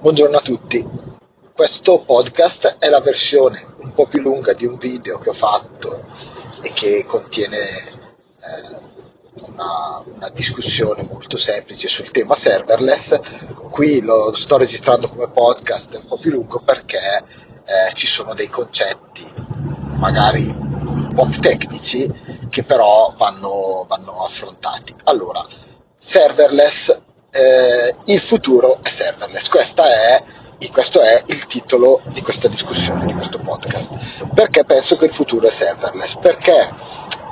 Buongiorno a tutti. Questo podcast è la versione un po' più lunga di un video che ho fatto e che contiene eh, una, una, discussione molto semplice sul tema serverless. Qui lo sto registrando come podcast un po' più lungo perché eh, ci sono dei concetti magari un po' più tecnici che però vanno, vanno affrontati. Allora, serverless eh, il futuro è serverless. È, questo è il titolo di questa discussione, di questo podcast. Perché penso che il futuro è serverless? Perché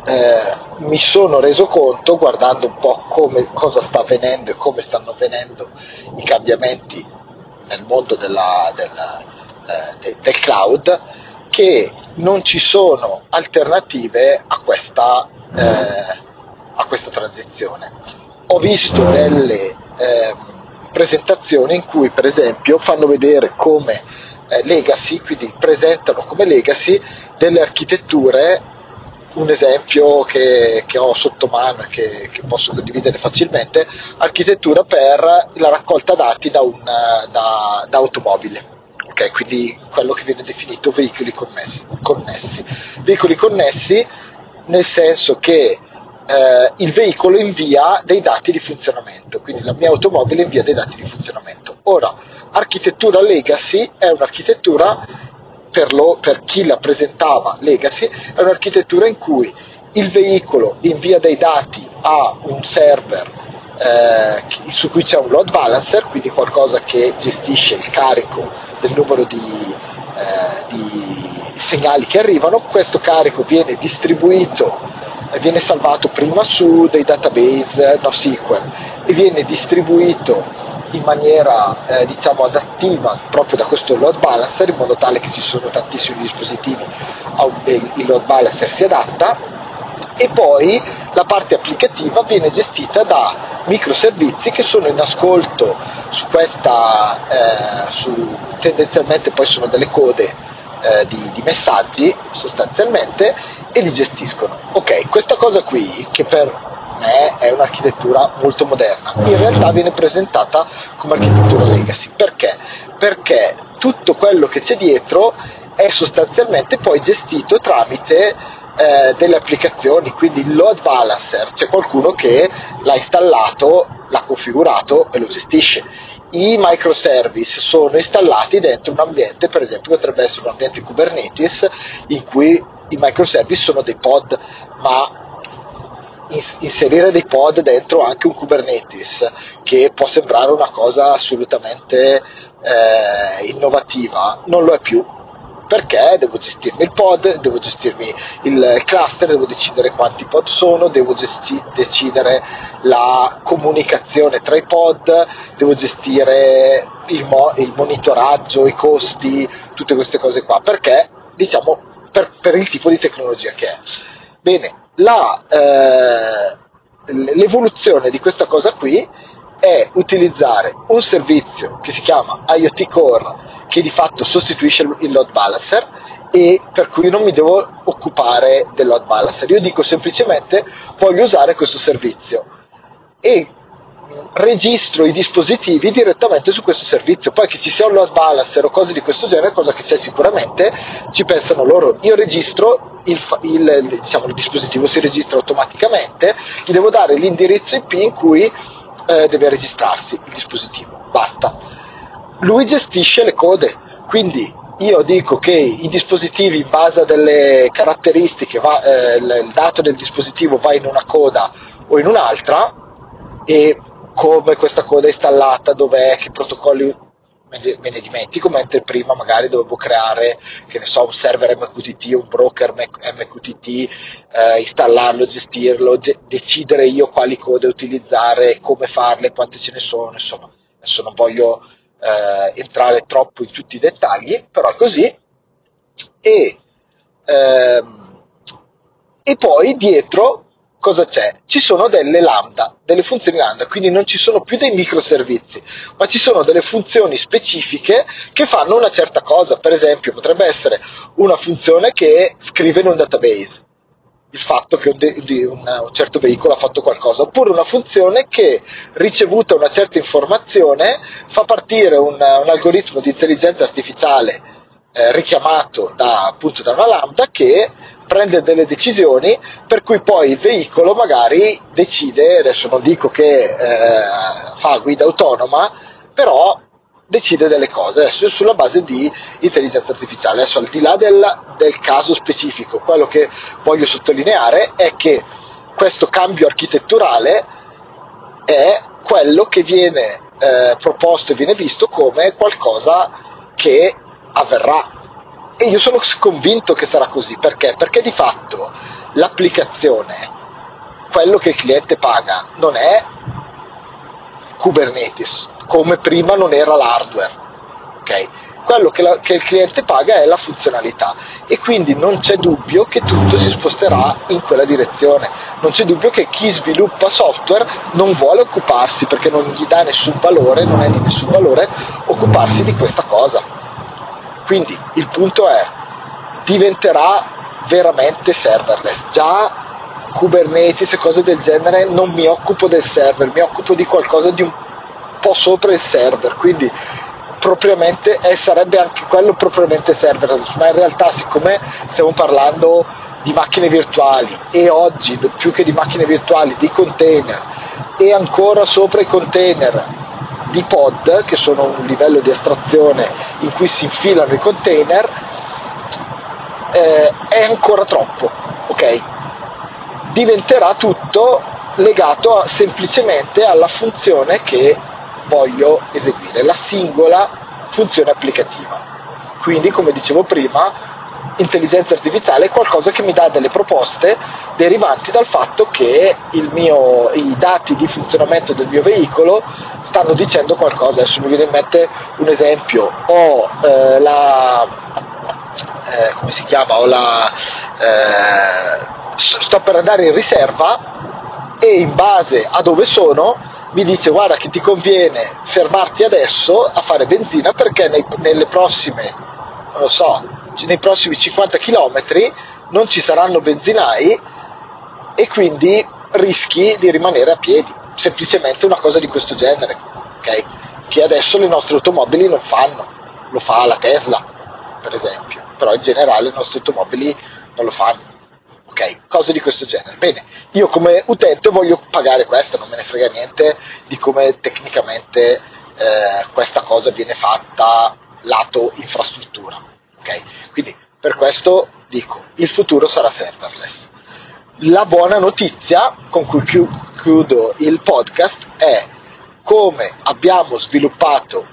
eh, mi sono reso conto, guardando un po' come, cosa sta avvenendo e come stanno avvenendo i cambiamenti nel mondo della, della, eh, de, del cloud, che non ci sono alternative a questa, eh, a questa transizione. Ho visto delle eh, presentazioni in cui per esempio fanno vedere come eh, legacy, quindi presentano come legacy delle architetture un esempio che, che, ho sotto mano e che, che, posso condividere facilmente, architettura per la raccolta dati da, un, da, da automobile. Okay, quindi quello che viene definito veicoli connessi, connessi. Veicoli connessi nel senso che eh, il veicolo invia dei dati di funzionamento, quindi la mia automobile invia dei dati di funzionamento. Ora, architettura legacy è un'architettura, per, lo, per chi la presentava legacy, è un'architettura in cui il veicolo invia dei dati a un server eh, su cui c'è un load balancer, quindi qualcosa che gestisce il carico del numero di, eh, di segnali che arrivano, questo carico viene distribuito viene salvato prima su dei database NoSQL e viene distribuito in maniera eh, diciamo adattiva proprio da questo load balancer in modo tale che ci sono tantissimi dispositivi il load balancer si adatta e poi la parte applicativa viene gestita da microservizi che sono in ascolto su questa eh, su, tendenzialmente poi sono delle code eh, di, di messaggi sostanzialmente e li gestiscono. Ok, questa cosa qui, che per me è un'architettura molto moderna, in realtà viene presentata come architettura legacy. Perché? Perché tutto quello che c'è dietro è sostanzialmente poi gestito tramite eh, delle applicazioni, quindi il load balancer, c'è qualcuno che l'ha installato, l'ha configurato e lo gestisce. I microservice sono installati dentro un ambiente, per esempio potrebbe essere un ambiente Kubernetes in cui i microservice sono dei pod, ma inserire dei pod dentro anche un Kubernetes, che può sembrare una cosa assolutamente eh, innovativa, non lo è più. Perché devo gestirmi il pod, devo gestirmi il cluster, devo decidere quanti pod sono, devo gesti- decidere la comunicazione tra i pod, devo gestire il, mo- il monitoraggio, i costi, tutte queste cose qua. Perché diciamo per, per il tipo di tecnologia che è. Bene, la, eh, l'evoluzione di questa cosa qui è utilizzare un servizio che si chiama IoT Core che di fatto sostituisce il load balancer e per cui non mi devo occupare del load balancer. Io dico semplicemente voglio usare questo servizio e registro i dispositivi direttamente su questo servizio. Poi che ci sia un load balancer o cose di questo genere, cosa che c'è sicuramente, ci pensano loro. Io registro il, il, diciamo, il dispositivo, si registra automaticamente, gli devo dare l'indirizzo IP in cui eh, deve registrarsi il dispositivo. Basta. Lui gestisce le code, quindi io dico che i dispositivi in base a delle caratteristiche, va, eh, il dato del dispositivo va in una coda o in un'altra e come questa coda è installata, dov'è, che protocolli me ne dimentico, mentre prima magari dovevo creare, che ne so, un server MQTT, un broker MQTT, eh, installarlo, gestirlo, de- decidere io quali code utilizzare, come farle, quante ce ne sono, insomma, adesso non voglio eh, entrare troppo in tutti i dettagli, però è così. E, ehm, e poi dietro cosa c'è? Ci sono delle lambda, delle funzioni lambda, quindi non ci sono più dei microservizi, ma ci sono delle funzioni specifiche che fanno una certa cosa. Per esempio, potrebbe essere una funzione che scrive in un database. Il fatto che un, certo veicolo ha fatto qualcosa, oppure una funzione che ricevuta una certa informazione fa partire un, un algoritmo di intelligenza artificiale eh, richiamato da, appunto da una lambda che prende delle decisioni per cui poi il veicolo magari decide, adesso non dico che eh, fa guida autonoma, però decide delle cose sulla base di intelligenza artificiale. Adesso al di là del, del caso specifico, quello che voglio sottolineare è che questo cambio architetturale è quello che viene eh, proposto e viene visto come qualcosa che avverrà. E io sono convinto che sarà così, perché? Perché di fatto l'applicazione, quello che il cliente paga, non è Kubernetes, come prima non era l'hardware. Okay? Quello che, la, che, il cliente paga è la funzionalità e quindi non c'è dubbio che tutto si sposterà in quella direzione. Non c'è dubbio che chi sviluppa software non vuole occuparsi perché non gli dà nessun valore, non è di nessun valore occuparsi di questa cosa. Quindi il punto è diventerà veramente serverless. Già Kubernetes e cose del genere non mi occupo del server, mi occupo di qualcosa di un po' sopra il server, quindi propriamente, e sarebbe anche quello propriamente serverless, ma in realtà siccome stiamo parlando di macchine virtuali e oggi più che di macchine virtuali di container e ancora sopra i container di pod che sono un livello di astrazione in cui si infilano i container eh, è ancora troppo ok? Diventerà tutto legato a, semplicemente alla funzione che voglio eseguire, la singola funzione applicativa. Quindi, come dicevo prima, intelligenza artificiale è qualcosa che mi dà delle proposte derivanti dal fatto che mio, i dati di funzionamento del mio veicolo stanno dicendo qualcosa. Adesso mi viene in mente un esempio, ho eh, la eh, come si chiama, ho la eh, sto per andare in riserva e in base a dove sono mi dice guarda che ti conviene fermarti adesso a fare benzina perché nei, nelle prossime, non lo so, nei prossimi 50 km non ci saranno benzinai e quindi rischi di rimanere a piedi, semplicemente una cosa di questo genere, okay? che adesso le nostre automobili non fanno, lo fa la Tesla per esempio, però in generale le nostre automobili non lo fanno. Ok, cose di questo genere. Bene, io come utente voglio pagare questo, non me ne frega niente di come tecnicamente eh, questa cosa viene fatta lato infrastruttura. Ok, quindi per questo dico, il futuro sarà serverless. La buona notizia con cui chiudo il podcast è come abbiamo sviluppato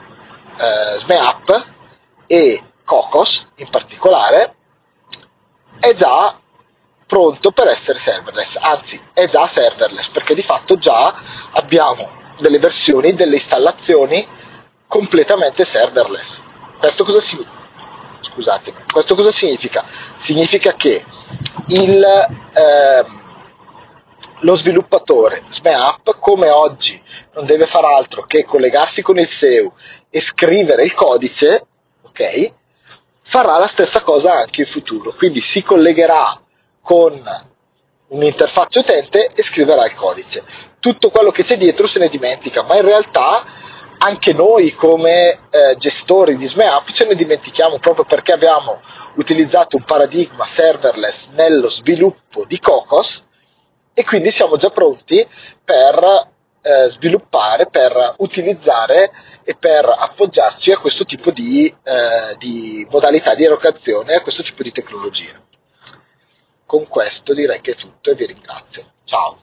eh, SMEApp e Cocos in particolare è già pronto per essere serverless, anzi è già serverless perché di fatto già abbiamo delle versioni, delle installazioni completamente serverless. Questo cosa significa? Scusatemi, questo cosa significa? Significa che il, eh, lo sviluppatore SMEApp come oggi non deve fare altro che collegarsi con il SEU e scrivere il codice, ok? Farà la stessa cosa anche in futuro, quindi si collegherà con un'interfaccia utente e scriverà il codice. Tutto quello che c'è dietro se ne dimentica, ma in realtà anche noi come eh, gestori di SMEApp ce ne dimentichiamo proprio perché abbiamo utilizzato un paradigma serverless nello sviluppo di Cocos e quindi siamo già pronti per eh, sviluppare, per utilizzare e per appoggiarci a questo tipo di, eh, di modalità di erogazione, a questo tipo di tecnologie. Con questo direi che è tutto e vi ringrazio. Ciao.